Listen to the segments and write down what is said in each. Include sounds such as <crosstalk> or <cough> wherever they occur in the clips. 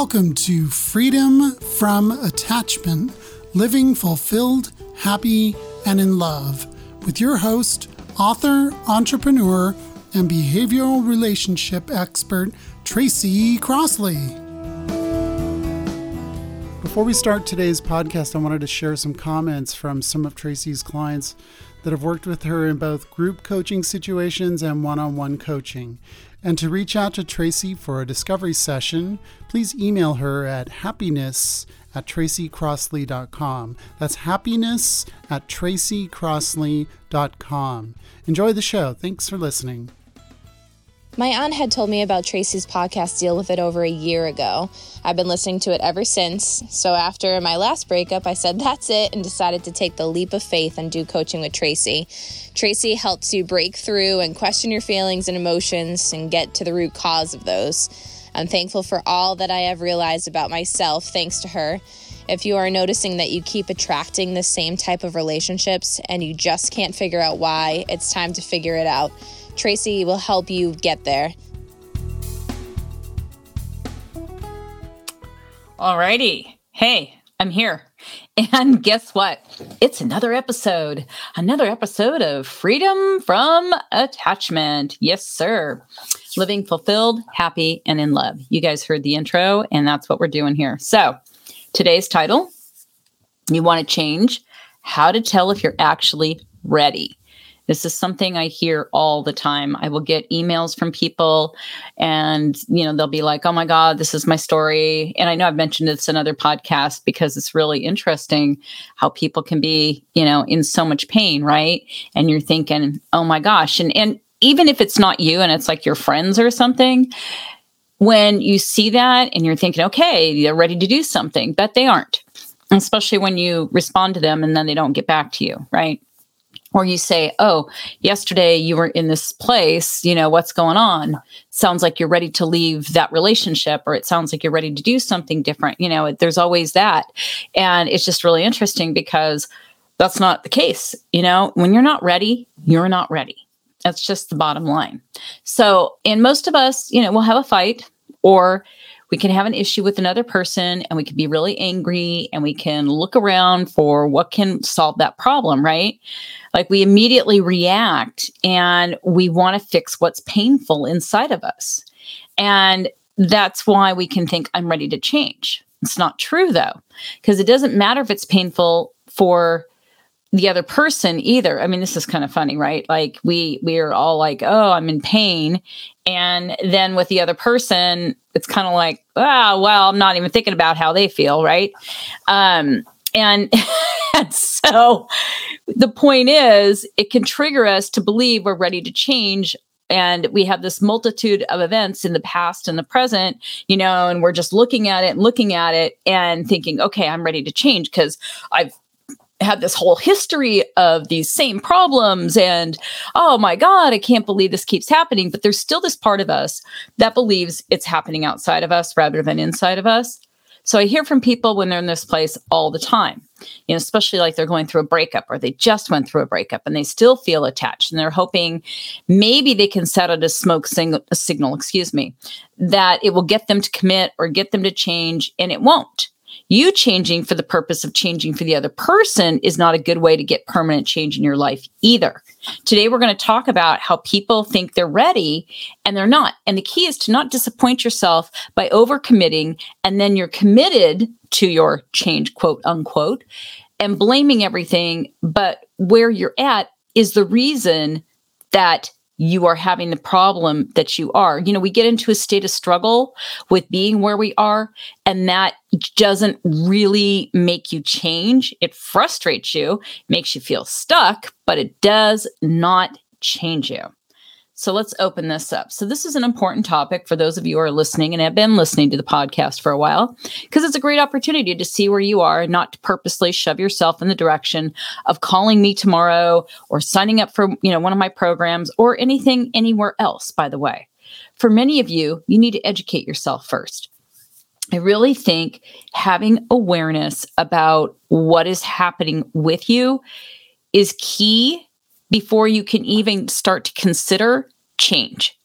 Welcome to Freedom from Attachment Living Fulfilled, Happy, and in Love with your host, author, entrepreneur, and behavioral relationship expert, Tracy Crossley. Before we start today's podcast, I wanted to share some comments from some of Tracy's clients that have worked with her in both group coaching situations and one on one coaching. And to reach out to Tracy for a discovery session, please email her at happiness at tracycrossley.com. That's happiness at tracycrossley.com. Enjoy the show. Thanks for listening. My aunt had told me about Tracy's podcast Deal with It over a year ago. I've been listening to it ever since. So after my last breakup, I said that's it and decided to take the leap of faith and do coaching with Tracy. Tracy helps you break through and question your feelings and emotions and get to the root cause of those. I'm thankful for all that I have realized about myself thanks to her. If you are noticing that you keep attracting the same type of relationships and you just can't figure out why, it's time to figure it out. Tracy will help you get there. Alrighty. Hey, I'm here. And <laughs> guess what? It's another episode, another episode of Freedom from Attachment. Yes, sir. Living fulfilled, happy, and in love. You guys heard the intro, and that's what we're doing here. So, today's title you want to change how to tell if you're actually ready. This is something I hear all the time. I will get emails from people and, you know, they'll be like, oh my God, this is my story. And I know I've mentioned this in other podcasts because it's really interesting how people can be, you know, in so much pain, right? And you're thinking, oh my gosh. And, and, even if it's not you and it's like your friends or something, when you see that and you're thinking, okay, they're ready to do something, but they aren't, especially when you respond to them and then they don't get back to you, right? Or you say, Oh, yesterday you were in this place, you know, what's going on? Sounds like you're ready to leave that relationship, or it sounds like you're ready to do something different. You know, there's always that. And it's just really interesting because that's not the case. You know, when you're not ready, you're not ready. That's just the bottom line. So, and most of us, you know, we'll have a fight or we can have an issue with another person and we can be really angry and we can look around for what can solve that problem, right? Like we immediately react and we want to fix what's painful inside of us. And that's why we can think, I'm ready to change. It's not true though, because it doesn't matter if it's painful for the other person either. I mean, this is kind of funny, right? Like we we are all like, "Oh, I'm in pain." And then with the other person, it's kind of like, "Ah, oh, well, I'm not even thinking about how they feel," right? Um and, <laughs> and so the point is, it can trigger us to believe we're ready to change and we have this multitude of events in the past and the present you know and we're just looking at it and looking at it and thinking okay i'm ready to change because i've had this whole history of these same problems and oh my god i can't believe this keeps happening. But there's still this part of us that believes it's happening outside of us rather than inside of us. So i hear from people when they're in this place all the time you know especially like they're going through a breakup or they just went through a breakup and they still feel attached and they're hoping maybe they can set out a smoke sing- a signal excuse me that it will get them to commit or get them to change and it won't you changing for the purpose of changing for the other person is not a good way to get permanent change in your life either. Today, we're going to talk about how people think they're ready and they're not. And the key is to not disappoint yourself by overcommitting and then you're committed to your change, quote unquote, and blaming everything. But where you're at is the reason that you are having the problem that you are. You know, we get into a state of struggle with being where we are, and that doesn't really make you change. It frustrates you, makes you feel stuck, but it does not change you. So let's open this up. So, this is an important topic for those of you who are listening and have been listening to the podcast for a while, because it's a great opportunity to see where you are and not to purposely shove yourself in the direction of calling me tomorrow or signing up for, you know, one of my programs or anything anywhere else, by the way. For many of you, you need to educate yourself first. I really think having awareness about what is happening with you is key before you can even start to consider change.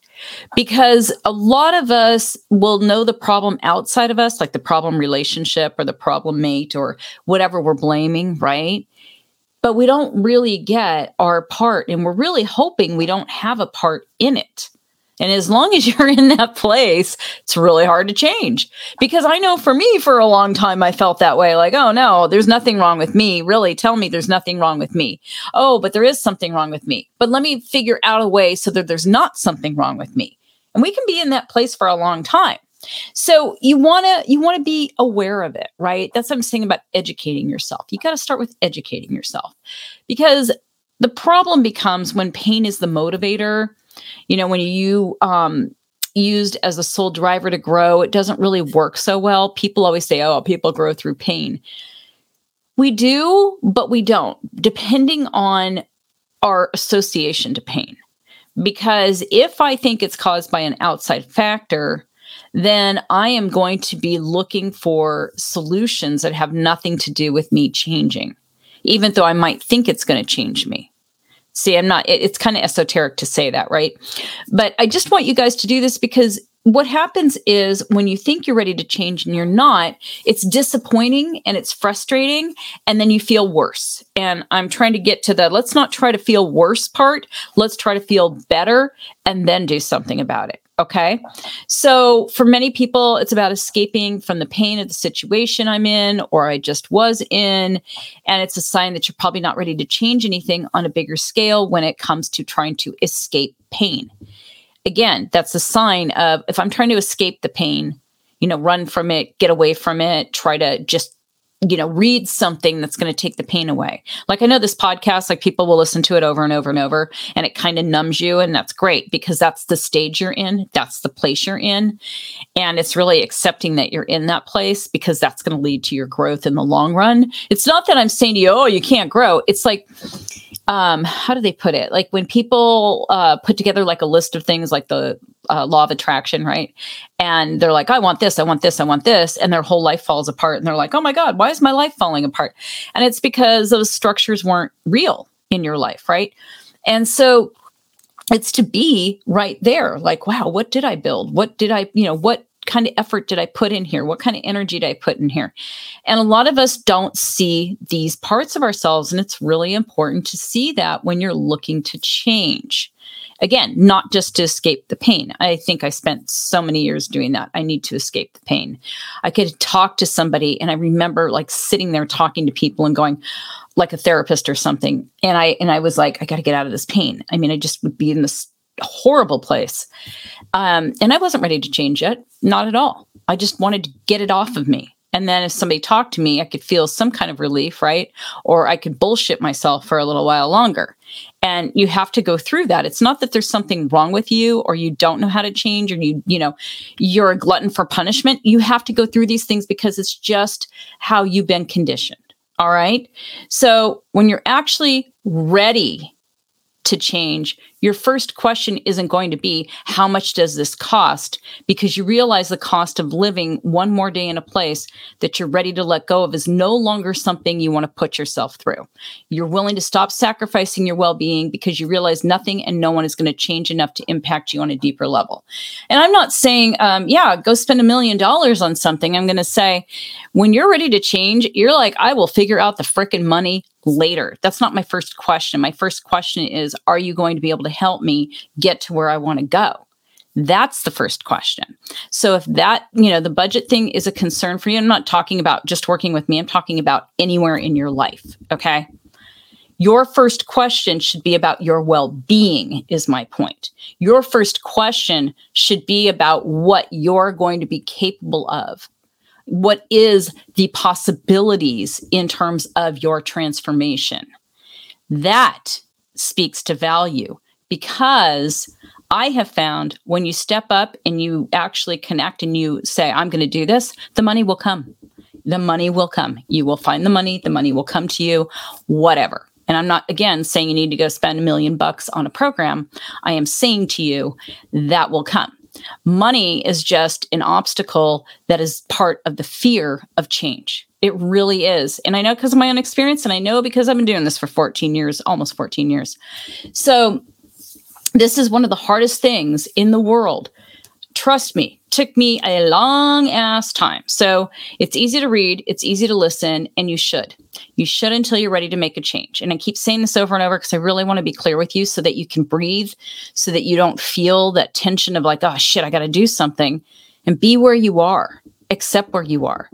Because a lot of us will know the problem outside of us, like the problem relationship or the problem mate or whatever we're blaming, right? But we don't really get our part, and we're really hoping we don't have a part in it. And as long as <laughs> you're in that place, it's really hard to change. Because I know for me, for a long time, I felt that way like, oh no, there's nothing wrong with me. Really, tell me there's nothing wrong with me. Oh, but there is something wrong with me. But let me figure out a way so that there's not something wrong with me. And we can be in that place for a long time. So you want to you want to be aware of it, right? That's what I'm saying about educating yourself. You got to start with educating yourself. Because the problem becomes when pain is the motivator you know when you um used as a sole driver to grow it doesn't really work so well. People always say oh people grow through pain. We do but we don't depending on our association to pain. Because if i think it's caused by an outside factor then I am going to be looking for solutions that have nothing to do with me changing, even though I might think it's going to change me. See, I'm not, it, it's kind of esoteric to say that, right? But I just want you guys to do this because what happens is when you think you're ready to change and you're not, it's disappointing and it's frustrating, and then you feel worse. And I'm trying to get to the let's not try to feel worse part. Let's try to feel better and then do something about it. Okay. So for many people, it's about escaping from the pain of the situation I'm in or I just was in. And it's a sign that you're probably not ready to change anything on a bigger scale when it comes to trying to escape pain. Again, that's a sign of if I'm trying to escape the pain, you know, run from it, get away from it, try to just you know, read something that's going to take the pain away. Like I know this podcast, like people will listen to it over and over and over, and it kind of numbs you. And that's great because that's the stage you're in, that's the place you're in. And it's really accepting that you're in that place because that's going to lead to your growth in the long run. It's not that I'm saying to you, oh, you can't grow. It's like, um, how do they put it? Like when people uh, put together like a list of things like the uh, law of attraction, right? And they're like, I want this, I want this, I want this. And their whole life falls apart. And they're like, oh my God, why is my life falling apart? And it's because those structures weren't real in your life, right? And so it's to be right there like, wow, what did I build? What did I, you know, what kind of effort did I put in here? What kind of energy did I put in here? And a lot of us don't see these parts of ourselves. And it's really important to see that when you're looking to change. Again, not just to escape the pain. I think I spent so many years doing that. I need to escape the pain. I could talk to somebody, and I remember like sitting there talking to people and going, like a therapist or something. And I and I was like, I got to get out of this pain. I mean, I just would be in this horrible place. Um, and I wasn't ready to change it, not at all. I just wanted to get it off of me. And then if somebody talked to me, I could feel some kind of relief, right? Or I could bullshit myself for a little while longer. And you have to go through that. It's not that there's something wrong with you or you don't know how to change or you, you know, you're a glutton for punishment. You have to go through these things because it's just how you've been conditioned. All right. So when you're actually ready to change, your first question isn't going to be, How much does this cost? Because you realize the cost of living one more day in a place that you're ready to let go of is no longer something you want to put yourself through. You're willing to stop sacrificing your well being because you realize nothing and no one is going to change enough to impact you on a deeper level. And I'm not saying, um, Yeah, go spend a million dollars on something. I'm going to say, when you're ready to change, you're like, I will figure out the freaking money later? That's not my first question. My first question is Are you going to be able to help me get to where I want to go? That's the first question. So if that, you know, the budget thing is a concern for you, I'm not talking about just working with me, I'm talking about anywhere in your life. Okay. Your first question should be about your well being, is my point. Your first question should be about what you're going to be capable of what is the possibilities in terms of your transformation. That speaks to value because I have found when you step up and you actually connect and you say, I'm going to do this, the money will come. The money will come. You will find the money, the money will come to you, whatever. And I'm not, again, saying you need to go spend a million bucks on a program. I am saying to you that will come. Money is just an obstacle that is part of the fear of change. It really is. And I know because of my own experience, and I know because I've been doing this for 14 years, almost 14 years. So This is one of the hardest things in the world. Trust me, took me a long ass time. So it's easy to read, it's easy to listen, and you should. You should until you're ready to make a change. And I keep saying this over and over because I really want to be clear with you so that you can breathe, so that you don't feel that tension of like, oh shit, I got to do something and be where you are, accept where you are.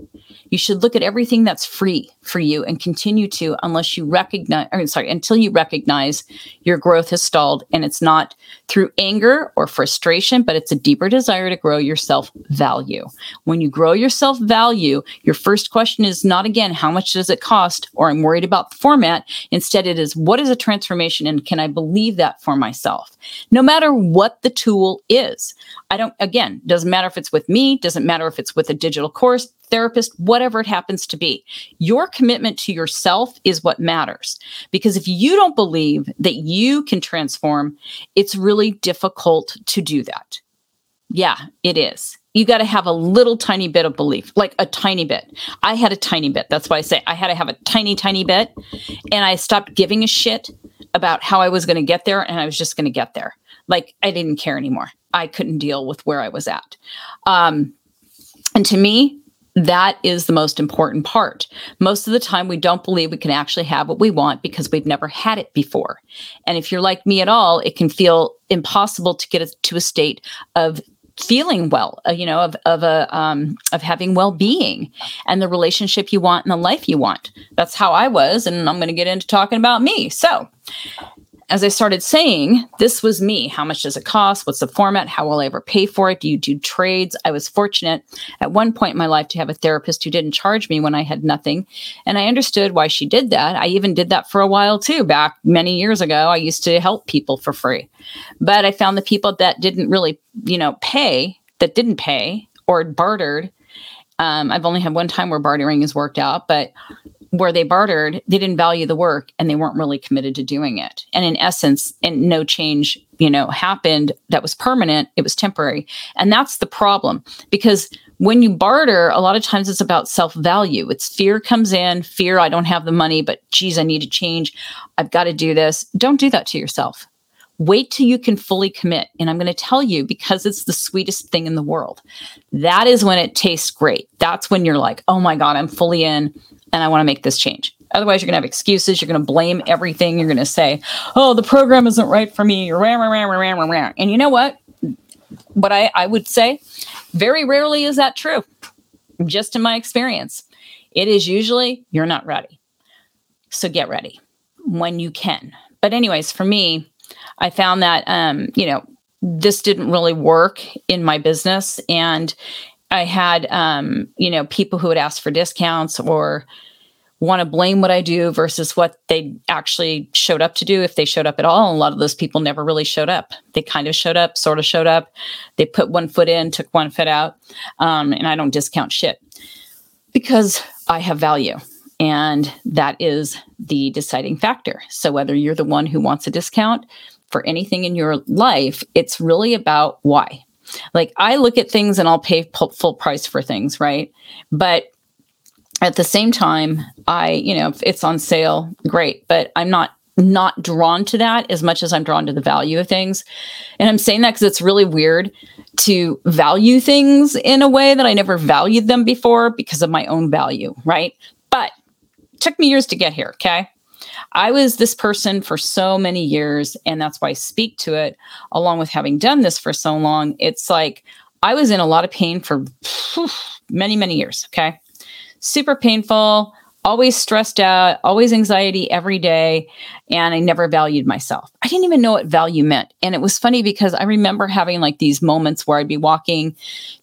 You should look at everything that's free for you and continue to unless you recognize or sorry until you recognize your growth has stalled and it's not through anger or frustration but it's a deeper desire to grow your self value when you grow your self value your first question is not again how much does it cost or i'm worried about the format. Instead it is what is a transformation and can i believe that for myself? No matter what the tool is i don't again doesn't matter if it's with me doesn't matter if it's with a digital course therapist, whatever it happens to be. Your commitment to yourself is what matters. Because if you don't believe that you can transform, it's really difficult to do that. Yeah, it is. You got to have a little tiny bit of belief, like a tiny bit. I had a tiny bit. That's why I say I had to have a tiny, tiny bit. And I stopped giving a shit about how I was going to get there. And I was just going to get there. Like I didn't care anymore. I couldn't deal with where I was at. Um, and to me, that is the most important part. Most of the time, we don't believe we can actually have what we want because we've never had it before. And if you're like me at all, it can feel impossible to get to a state of feeling well, uh, you know, of of a um, of having well being and the relationship you want and the life you want. That's how I was, and I'm going to get into talking about me. So, as I started saying, this was me. How much does it cost? What's the format? How will I ever pay for it? Do you do trades? I was fortunate at one point in my life to have a therapist who didn't charge me when I had nothing. And I understood why she did that. I even did that for a while too. Back many years ago, I used to help people for free. But I found the people that didn't really, you know, pay, that didn't pay or bartered. Um, I've only had one time where bartering has worked out, but where they bartered, they didn't value the work and they weren't really committed to doing it. And in essence, and no change, you know, happened that was permanent, it was temporary. And that's the problem because when you barter, a lot of times it's about self value. It's fear comes in, fear, I don't have the money, but geez, I need to change. I've got to do this. Don't do that to yourself. Wait till you can fully commit. And I'm going to tell you because it's the sweetest thing in the world. That is when it tastes great. That's when you're like, oh my God, I'm fully in and I want to make this change. Otherwise, you're going to have excuses. You're going to blame everything. You're going to say, oh, the program isn't right for me. And you know what? What I, I would say, very rarely is that true, just in my experience. It is usually you're not ready. So get ready when you can. But, anyways, for me, I found that, um, you know, this didn't really work in my business. And I had, um, you know, people who would ask for discounts or want to blame what I do versus what they actually showed up to do if they showed up at all. And a lot of those people never really showed up. They kind of showed up, sort of showed up. They put one foot in, took one foot out. Um, and I don't discount shit because I have value. And that is the deciding factor. So whether you're the one who wants a discount for anything in your life, it's really about why. Like I look at things and I'll pay full price for things, right? But at the same time, I, you know, if it's on sale, great, but I'm not not drawn to that as much as I'm drawn to the value of things. And I'm saying that because it's really weird to value things in a way that I never valued them before because of my own value, right? But took me years to get here, okay? I was this person for so many years, and that's why I speak to it. Along with having done this for so long, it's like I was in a lot of pain for many, many years. Okay. Super painful always stressed out, always anxiety every day. And I never valued myself. I didn't even know what value meant. And it was funny because I remember having like these moments where I'd be walking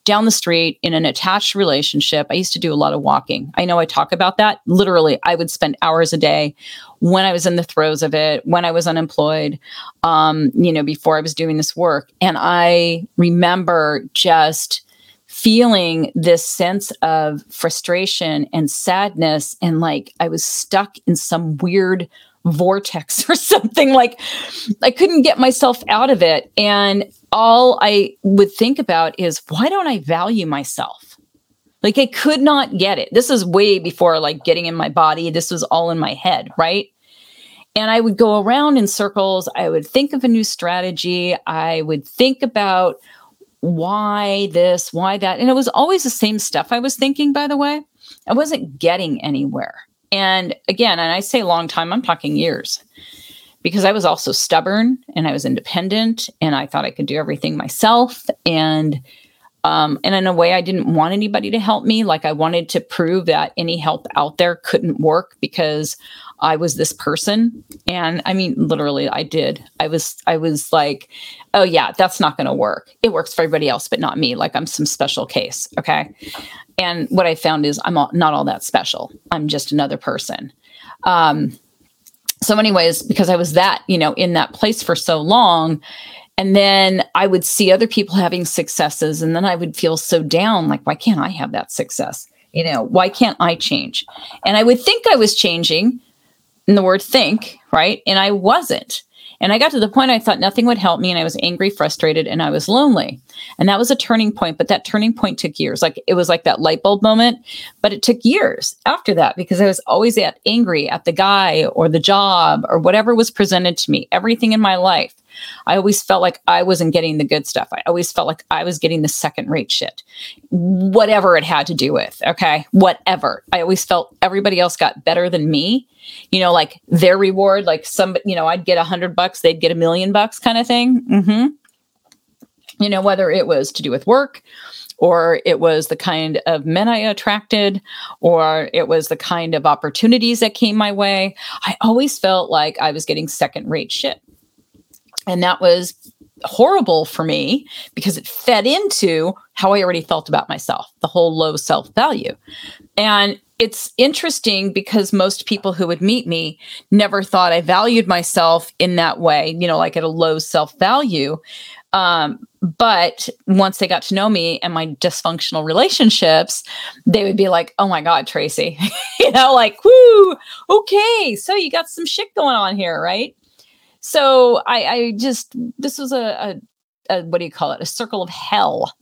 down the street in an attached relationship. I used to do a lot of walking. I know I talk about that. Literally, I would spend hours a day when I was in the throes of it, when I was unemployed, um, you know, before I was doing this work. And I remember just feeling this sense of frustration and sadness and like I was stuck in some weird vortex <laughs> or something like I couldn't get myself out of it. And all I would think about is why don't I value myself? Like I could not get it. This is way before like getting in my body. This was all in my head right? And I would go around in circles. I would think of a new strategy. I would think about why this, why that. And it was always the same stuff I was thinking, by the way. I wasn't getting anywhere. And again, and I say long time, I'm talking years because I was also stubborn and I was independent and I thought I could do everything myself. And um, and in a way, I didn't want anybody to help me. Like I wanted to prove that any help out there couldn't work because I was this person. And I mean, literally, I did. I was, I was like, oh yeah, that's not going to work. It works for everybody else, but not me. Like I'm some special case. Okay. And what I found is I'm all, not all that special. I'm just another person. Um, so anyways, because I was that, you know, in that place for so long, and then I would see other people having successes, and then I would feel so down like, why can't I have that success? You know, why can't I change? And I would think I was changing in the word think, right? And I wasn't. And I got to the point I thought nothing would help me, and I was angry, frustrated, and I was lonely. And that was a turning point. But that turning point took years. Like it was like that light bulb moment, but it took years after that because I was always at angry at the guy or the job or whatever was presented to me, everything in my life. I always felt like I wasn't getting the good stuff. I always felt like I was getting the second rate shit, whatever it had to do with. Okay. Whatever. I always felt everybody else got better than me. You know, like their reward, like some, you know, I'd get a hundred bucks, they'd get a million bucks kind of thing. Mm-hmm. You know, whether it was to do with work or it was the kind of men I attracted, or it was the kind of opportunities that came my way. I always felt like I was getting second rate shit. And that was horrible for me because it fed into how I already felt about myself, the whole low self value. And it's interesting because most people who would meet me never thought I valued myself in that way, you know, like at a low self value. Um, but once they got to know me and my dysfunctional relationships, they would be like, oh my God, Tracy, <laughs> you know, like, whoo, okay, so you got some shit going on here, right? So I, I just this was a, a, a what do you call it? A circle of hell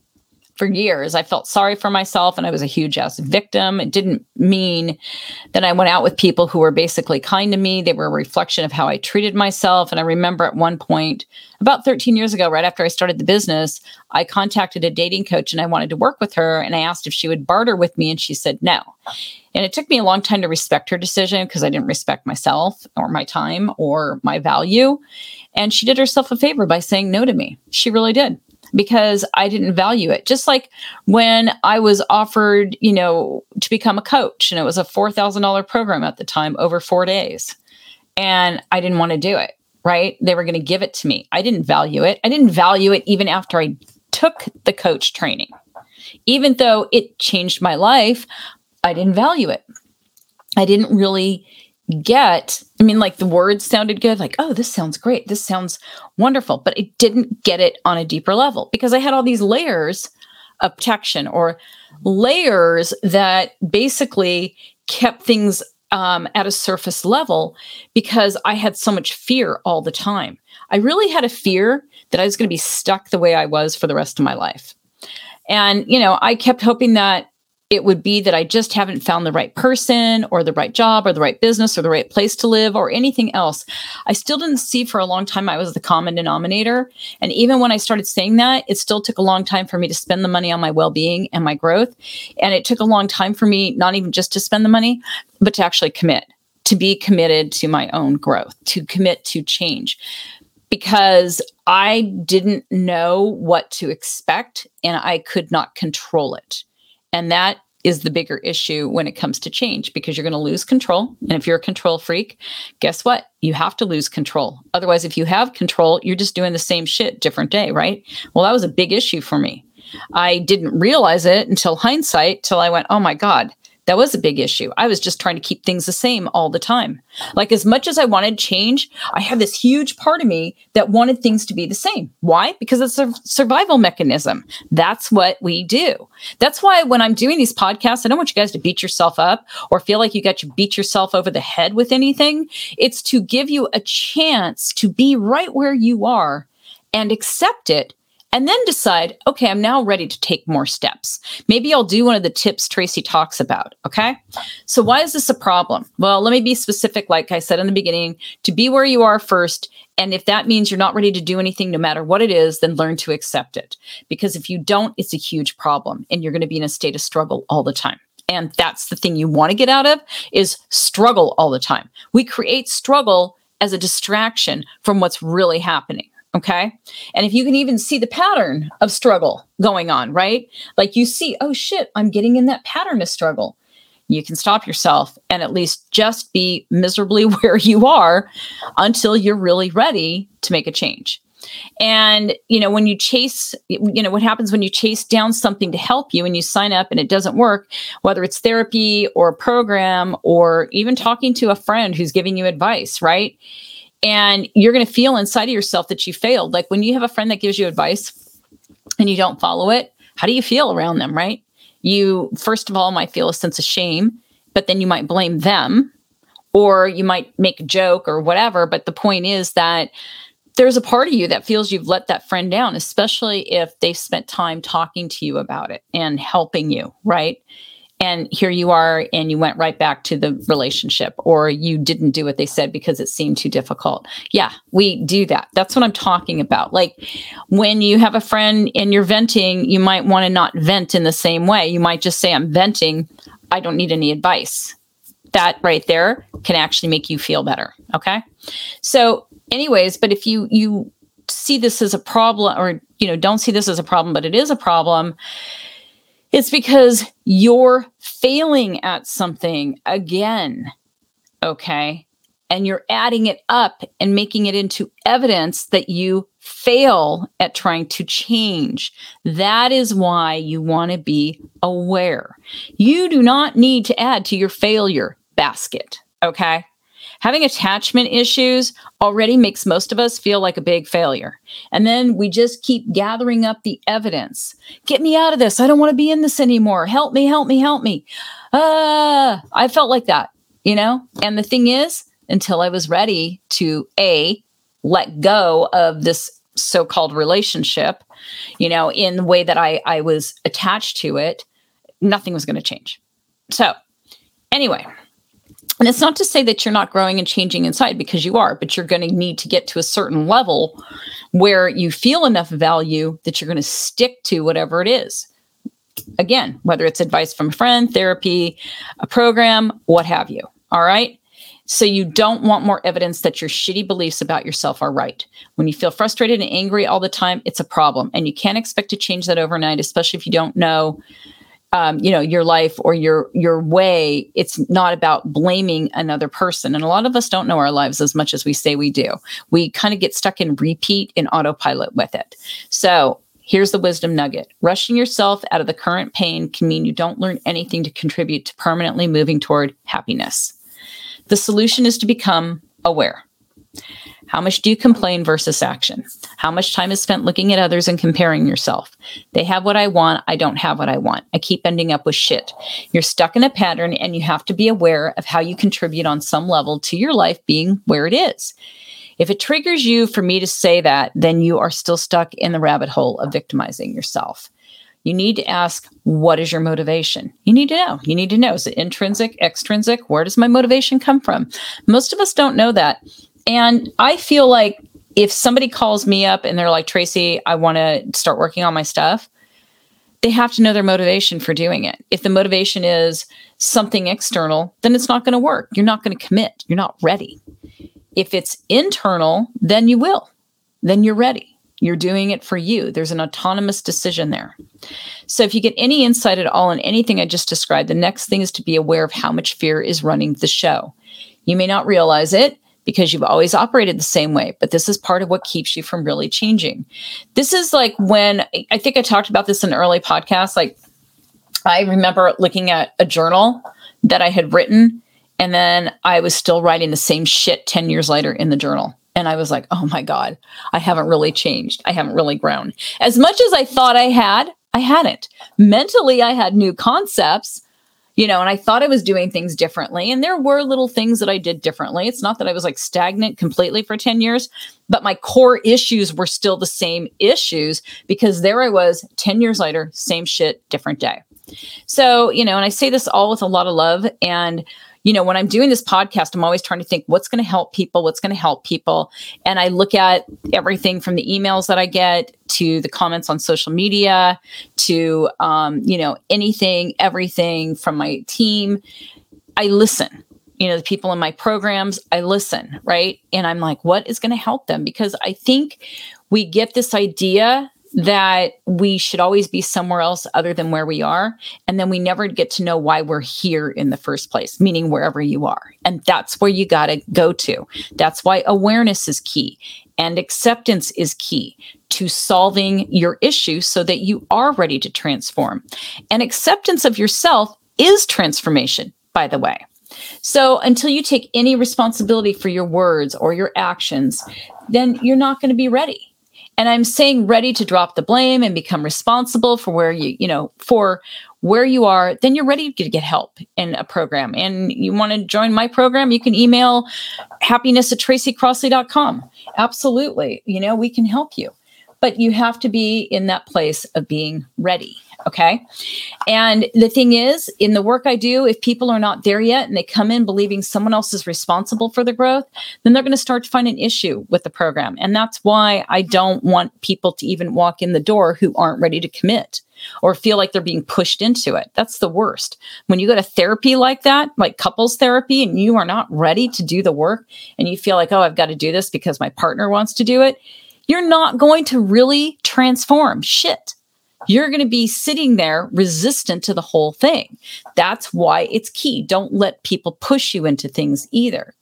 for years. I felt sorry for myself and I was a huge ass victim. It didn't mean that I went out with people who were basically kind to me. They were a reflection of how I treated myself. And I remember at one point, about 13 years ago, right after I started the business, I contacted a dating coach and I wanted to work with her. And I asked if she would barter with me. And she said no. And it took me a long time to respect her decision because I didn't respect myself or my time or my value. And she did herself a favor by saying no to me. She really did because I didn't value it. Just like when I was offered, you know, to become a coach and it was a $4,000 program at the time over 4 days. And I didn't want to do it, right? They were going to give it to me. I didn't value it. I didn't value it even after I took the coach training. Even though it changed my life, I didn't value it. I didn't really get i mean like the words sounded good like oh this sounds great. This sounds wonderful but it didn't get it on a deeper level because i had all these layers of protection or layers that basically kept things um, at a surface level because i had so much fear all the time. I really had a fear that i was going to be stuck the way i was for the rest of my life. And you know i kept hoping that it would be that I just haven't found the right person or the right job or the right business or the right place to live or anything else. I still didn't see for a long time I was the common denominator. And even when I started saying that, it still took a long time for me to spend the money on my well being and my growth. And it took a long time for me, not even just to spend the money, but to actually commit, to be committed to my own growth, to commit to change. Because I didn't know what to expect and I could not control it. And that is the bigger issue when it comes to change because you're going to lose control. And if you're a control freak, guess what? You have to lose control. Otherwise, if you have control, you're just doing the same shit, different day, right? Well, that was a big issue for me. I didn't realize it until hindsight, till I went, oh my God, that was a big issue. I was just trying to keep things the same all the time. Like, as much as I wanted change, I had this huge part of me that wanted things to be the same. Why? Because it's a survival mechanism. That's what we do. That's why when I'm doing these podcasts, I don't want you guys to beat yourself up or feel like you got to beat yourself over the head with anything. It's to give you a chance to be right where you are and accept it and then decide, okay, I'm now ready to take more steps. Maybe I'll do one of the tips Tracy talks about. Okay. So, why is this a problem? Well, let me be specific, like I said in the beginning, to be where you are first. And if that means you're not ready to do anything, no matter what it is, then learn to accept it. Because if you don't, it's a huge problem and you're going to be in a state of struggle all the time and that's the thing you want to get out of is struggle all the time we create struggle as a distraction from what's really happening okay? And if you can even see the pattern of struggle going on right? Like you see oh shit i'm getting in that pattern of struggle. You can stop yourself and at least just be miserably <laughs> where you are until you're really ready to make a change. And, you know, when you chase, you know, what happens when you chase down something to help you and you sign up and it doesn't work, whether it's therapy or a program or even talking to a friend who's giving you advice, right? And you're going to feel inside of yourself that you failed. Like when you have a friend that gives you advice and you don't follow it, how do you feel around them, right? You, first of all, might feel a sense of shame, but then you might blame them or you might make a joke or whatever. But the point is that there's a part of you that feels you've let that friend down, especially if they've spent time talking to you about it and helping you, right? And here you are, and you went right back to the relationship, or you didn't do what they said because it seemed too difficult. Yeah, we do that. That's what I'm talking about. Like when you have a friend and you're venting, you might want to not vent in the same way. You might just say, I'm venting. I don't need any advice. That right there can actually make you feel better. Okay. So anyways, but if you you see this as a problem or you know don't see this as a problem but it is a problem it's because you're failing at something again okay and you're adding it up and making it into evidence that you fail at trying to change. That is why you want to be aware. You do not need to add to your failure basket. Okay having attachment issues already makes most of us feel like a big failure. And then we just keep gathering up the evidence. Get me out of this. I don't want to be in this anymore. Help me, help me, help me. Uh, I felt like that, you know? And the thing is, until I was ready to A, let go of this so-called relationship, you know, in the way that I, I was attached to it, nothing was going to change. So anyway, and it's not to say that you're not growing and changing inside because you are, but you're going to need to get to a certain level where you feel enough value that you're going to stick to whatever it is. Again, whether it's advice from a friend, therapy, a program, what have you. All right. So you don't want more evidence that your shitty beliefs about yourself are right. When you feel frustrated and angry all the time, it's a problem. And you can't expect to change that overnight, especially if you don't know um, you know your life or your your way it's not about blaming another person. And a lot of us don't know our lives as much as we say we do. We kind of get stuck in repeat in autopilot with it. So here's the wisdom nugget. Rushing yourself out of the current pain can mean you don't learn anything to contribute to permanently moving toward happiness. The solution is to become aware how much do you complain versus action? How much time is spent looking at others and comparing yourself? They have what I want. I don't have what I want. I keep ending up with shit. You're stuck in a pattern and you have to be aware of how you contribute on some level to your life being where it is. If it triggers you for me to say that, then you are still stuck in the rabbit hole of victimizing yourself. You need to ask, what is your motivation? You need to know. You need to know is it intrinsic, extrinsic? Where does my motivation come from? Most of us don't know that. And I feel like if somebody calls me up and they're like, Tracy, I want to start working on my stuff, they have to know their motivation for doing it. If the motivation is something external, then it's not going to work. You're not going to commit. You're not ready. If it's internal, then you will. Then you're ready. You're doing it for you. There's an autonomous decision there. So, if you get any insight at all on anything I just described, the next thing is to be aware of how much fear is running the show. You may not realize it because you've always operated the same way. But this is part of what keeps you from really changing. This is like when I think I talked about this in an early podcast. Like I remember looking at a journal that I had written, and then I was still writing the same shit 10 years later in the journal. And I was like, oh my God, I haven't really changed. I haven't really grown. As much as I thought I had, I hadn't. Mentally, I had new concepts, you know, and I thought I was doing things differently. And there were little things that I did differently. It's not that I was like stagnant completely for 10 years, but my core issues were still the same issues because there I was 10 years later, same shit, different day. So, you know, and I say this all with a lot of love. And you know, when I'm doing this podcast, I'm always trying to think what's going to help people, what's going to help people. And I look at everything from the emails that I get to the comments on social media to, um, you know, anything, everything from my team. I listen you know the people in my programs i listen right and i'm like what is going to help them because i think we get this idea that we should always be somewhere else other than where we are. And then we never get to know why we're here in the first place, meaning wherever you are. And that's where you got to go to. That's why awareness is key and acceptance is key to solving your issue so that you are ready to transform. And acceptance of yourself is transformation, by the way. So until you take any responsibility for your words or your actions, then you're not going to be ready and i'm saying ready to drop the blame and become responsible for where you you know for where you are then you're ready to get help in a program. And you want to join my program you can email happiness at tracycrossley.com absolutely you know we can help you. But you have to be in that place of being ready Okay. And the thing is, in the work I do, if people are not there yet and they come in believing someone else is responsible for the growth, then they're going to start to find an issue with the program. And that's why I don't want people to even walk in the door who aren't ready to commit or feel like they're being pushed into it. That's the worst. When you go to therapy like that, like couples therapy, and you are not ready to do the work and you feel like, oh, I've got to do this because my partner wants to do it, you're not going to really transform shit you're going to be sitting there resistant to the whole thing. That's why it's key. Don't let people push you into things either.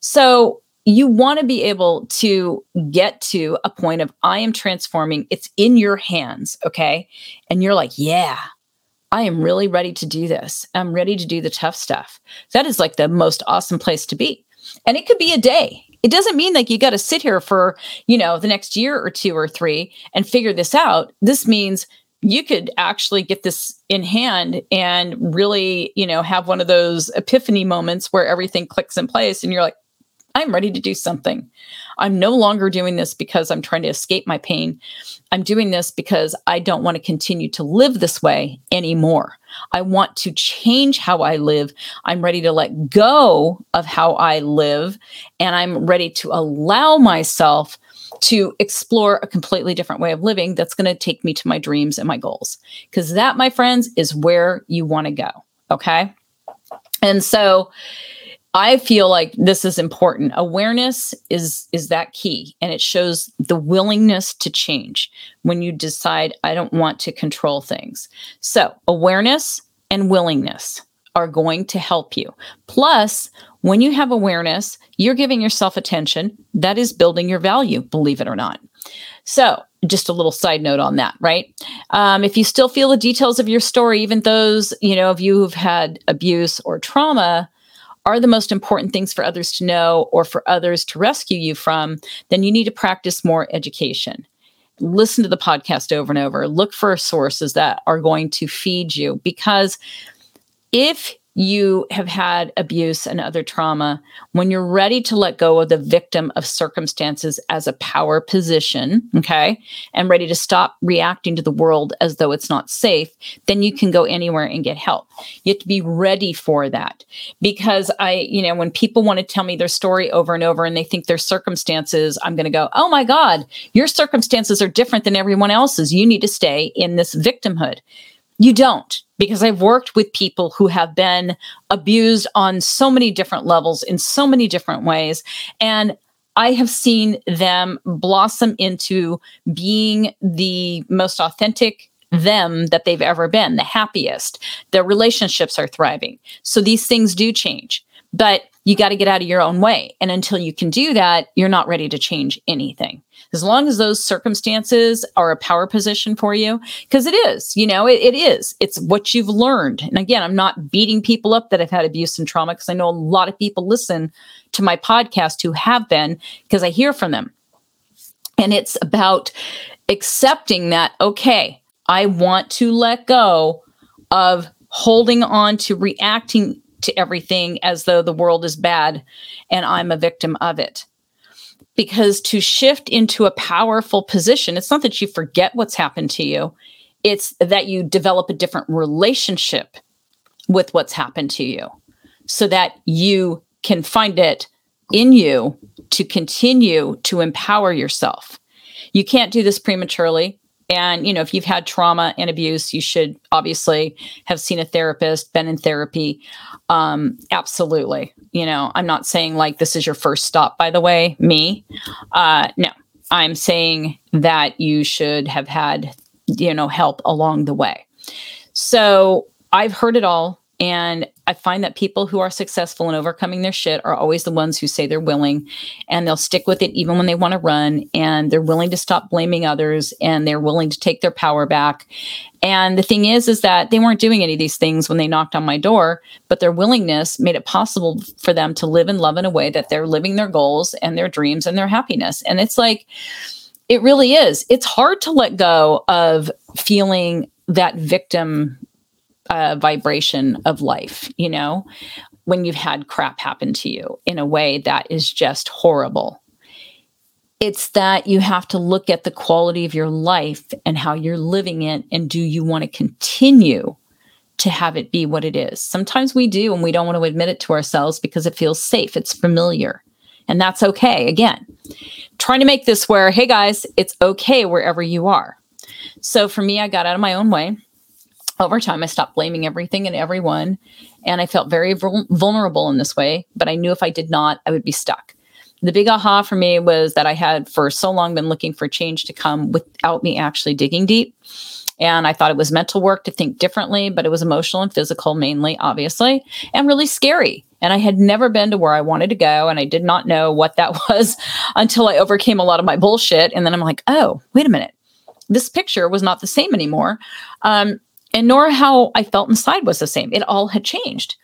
So, you want to be able to get to a point of I am transforming. It's in your hands. Okay. And you're like, yeah, I am really ready to do this. I'm ready to do the tough stuff. That is like the most awesome place to be. And it could be a day. It doesn't mean like you got to sit here for, you know, the next year or two or three and figure this out. This means you could actually get this in hand and really, you know, have one of those epiphany moments where everything clicks in place and you're like, I'm ready to do something. I'm no longer doing this because I'm trying to escape my pain. I'm doing this because I don't want to continue to live this way anymore. I want to change how I live. I'm ready to let go of how I live and I'm ready to allow myself to explore a completely different way of living that's going to take me to my dreams and my goals. Because that, my friends, is where you want to go. Okay. And so I feel like this is important. Awareness is is that key and it shows the willingness to change when you decide I don't want to control things. So, awareness and willingness are going to help you. Plus, when you have awareness, you're giving yourself attention. That is building your value, believe it or not. So, just a little side note on that, right? Um, if you still feel the details of your story, even those, you know, of you who've had abuse or trauma, are the most important things for others to know or for others to rescue you from, then you need to practice more education. Listen to the podcast over and over. Look for sources that are going to feed you because if you have had abuse and other trauma, when you're ready to let go of the victim of circumstances as a power position, okay, and ready to stop reacting to the world as though it's not safe, then you can go anywhere and get help. You have to be ready for that. Because I, you know, when people want to tell me their story over and over and they think their circumstances, I'm going to go, oh my God, your circumstances are different than everyone else's. You need to stay in this victimhood. You don't, because I've worked with people who have been abused on so many different levels in so many different ways. And I have seen them blossom into being the most authentic them that they've ever been, the happiest. Their relationships are thriving. So these things do change, but you got to get out of your own way. And until you can do that, you're not ready to change anything as long as those circumstances are a power position for you, because it is, you know, it, it is. It's what you've learned. And again, I'm not beating people up that have had abuse and trauma because I know a lot of people listen to my podcast who have been because I hear from them. And it's about accepting that, okay, I want to let go of holding on to reacting to everything as though the world is bad and I'm a victim of it. Because to shift into a powerful position, it's not that you forget what's happened to you, it's that you develop a different relationship with what's happened to you so that you can find it in you to continue to empower yourself. You can't do this prematurely. And, you know, if you've had trauma and abuse, you should obviously have seen a therapist, been in therapy. Um, absolutely. You know, I'm not saying like this is your first stop, by the way, me. Uh, no, I'm saying that you should have had, you know, help along the way. So I've heard it all. And I find that people who are successful in overcoming their shit are always the ones who say they're willing and they'll stick with it even when they want to run and they're willing to stop blaming others and they're willing to take their power back. And the thing is, is that they weren't doing any of these things when they knocked on my door, but their willingness made it possible for them to live and love in a way that they're living their goals and their dreams and their happiness. And it's like, it really is. It's hard to let go of feeling that victim uh, vibration of life, you know, when you've had crap happen to you in a way that is just horrible. It's that you have to look at the quality of your life and how you're living it. And do you want to continue to have it be what it is? Sometimes we do, and we don't want to admit it to ourselves because it feels safe, it's familiar. And that's okay. Again, trying to make this where, hey guys, it's okay wherever you are. So for me, I got out of my own way over time, I stopped blaming everything and everyone. And I felt very vulnerable in this way. But I knew if I did not, I would be stuck. The big aha for me was that I had for so long been looking for change to come without me actually digging deep. And I thought it was mental work to think differently, but it was emotional and physical mainly, obviously, and really scary. And I had never been to where I wanted to go. And I did not know what that <laughs> was until I overcame a lot of my bullshit. And then I'm like, oh, wait a minute. This picture was not the same anymore. Um, and nor how I felt inside was the same. It all had changed.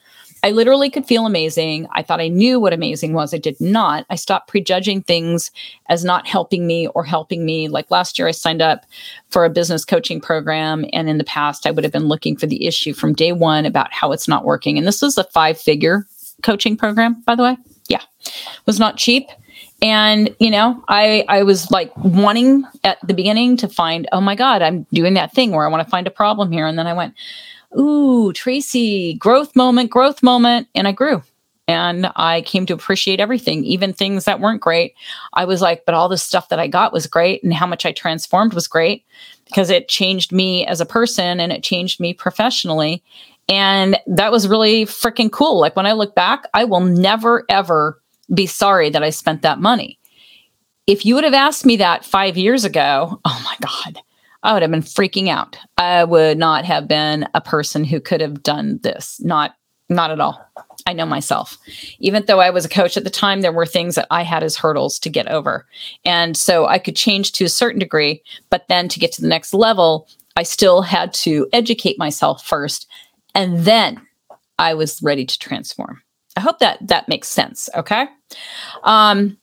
I literally could feel amazing. I thought I knew what amazing was. I did not. I stopped prejudging things as not helping me or helping me. Like last year, I signed up for a business coaching program. And in the past, I would have been looking for the issue from day one about how it's not working. And this was a five figure coaching program, by the way. Yeah, it was not cheap and you know i i was like wanting at the beginning to find oh my god i'm doing that thing where i want to find a problem here. And then i went ooh tracy growth moment growth moment. And i grew. And i came to appreciate everything even things that weren't great. I was like but all the stuff that i got was great and how much i transformed was great because it changed me as a person and it changed me professionally. And that was really freaking cool. Like when i look back i will never ever be sorry that I spent that money. If you would have asked me that five years ago, <laughs> oh my God, I would have been freaking out. I would not have been a person who could have done this. Not, not at all. I know myself. Even though I was a coach at the time, there were things that I had as hurdles to get over. And so I could change to a certain degree, but then to get to the next level, I still had to educate myself first. And then I was ready to transform. I hope that that makes sense. Okay. Um,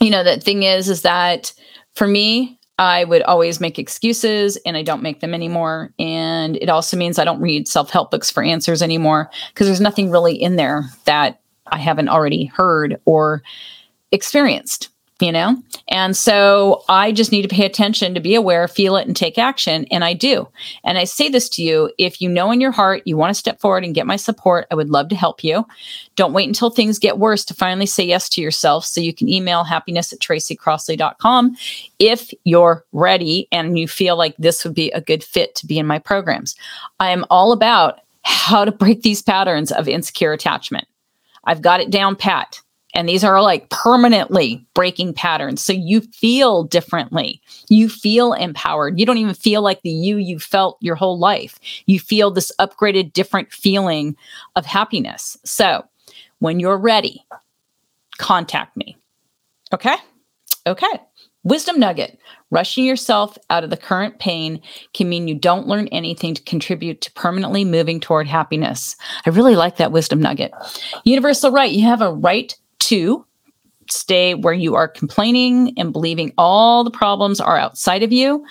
you know, the thing is, is that for me, I would always make excuses and I don't make them anymore. And it also means I don't read self help books for answers anymore because there's nothing really in there that I haven't already heard or experienced you know? And so I just need to pay attention to be aware, feel it, and take action. And I do. And I say this to you if you know in your heart you want to step forward and get my support, I would love to help you. Don't wait until things get worse to finally say yes to yourself. So you can email happiness at tracycrossley.com if you're ready and you feel like this would be a good fit to be in my programs. I am all about how to break these patterns of insecure attachment. I've got it down pat. And these are like permanently breaking patterns. So you feel differently. You feel empowered. You don't even feel like the you you felt your whole life. You feel this upgraded, different feeling of happiness. So when you're ready, contact me. Okay. Okay. Wisdom nugget rushing yourself out of the current pain can mean you don't learn anything to contribute to permanently moving toward happiness. I really like that wisdom nugget. Universal right. You have a right to stay where you are complaining and believing all the problems are outside of you,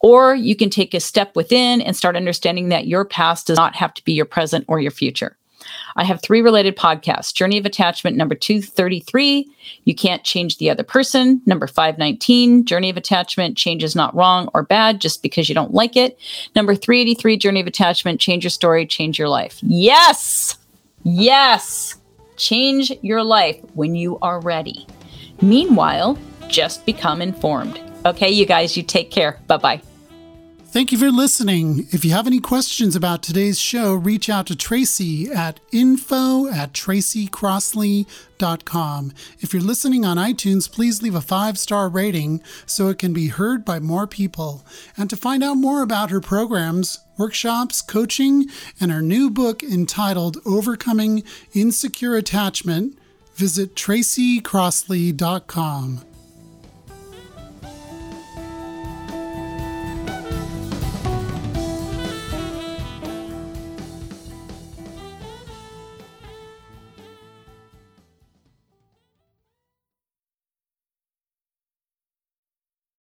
or you can take a step within and start understanding that your past does not have to be your present or your future. I have three related podcasts Journey of Attachment, number 233, You Can't Change the Other Person, number 519, Journey of Attachment, Change is Not Wrong or Bad just because you don't like it, number 383, Journey of Attachment, Change Your Story, Change Your Life. Yes! Yes! Change your life when you are ready. Meanwhile, just become informed. Okay, you guys, you take care. Bye bye. Thank you for listening. If you have any questions about today's show, reach out to Tracy at info at tracycrossley.com. If you're listening on iTunes, please leave a five star rating so it can be heard by more people. And to find out more about her programs, workshops, coaching, and our new book entitled Overcoming Insecure Attachment, visit tracycrossley.com.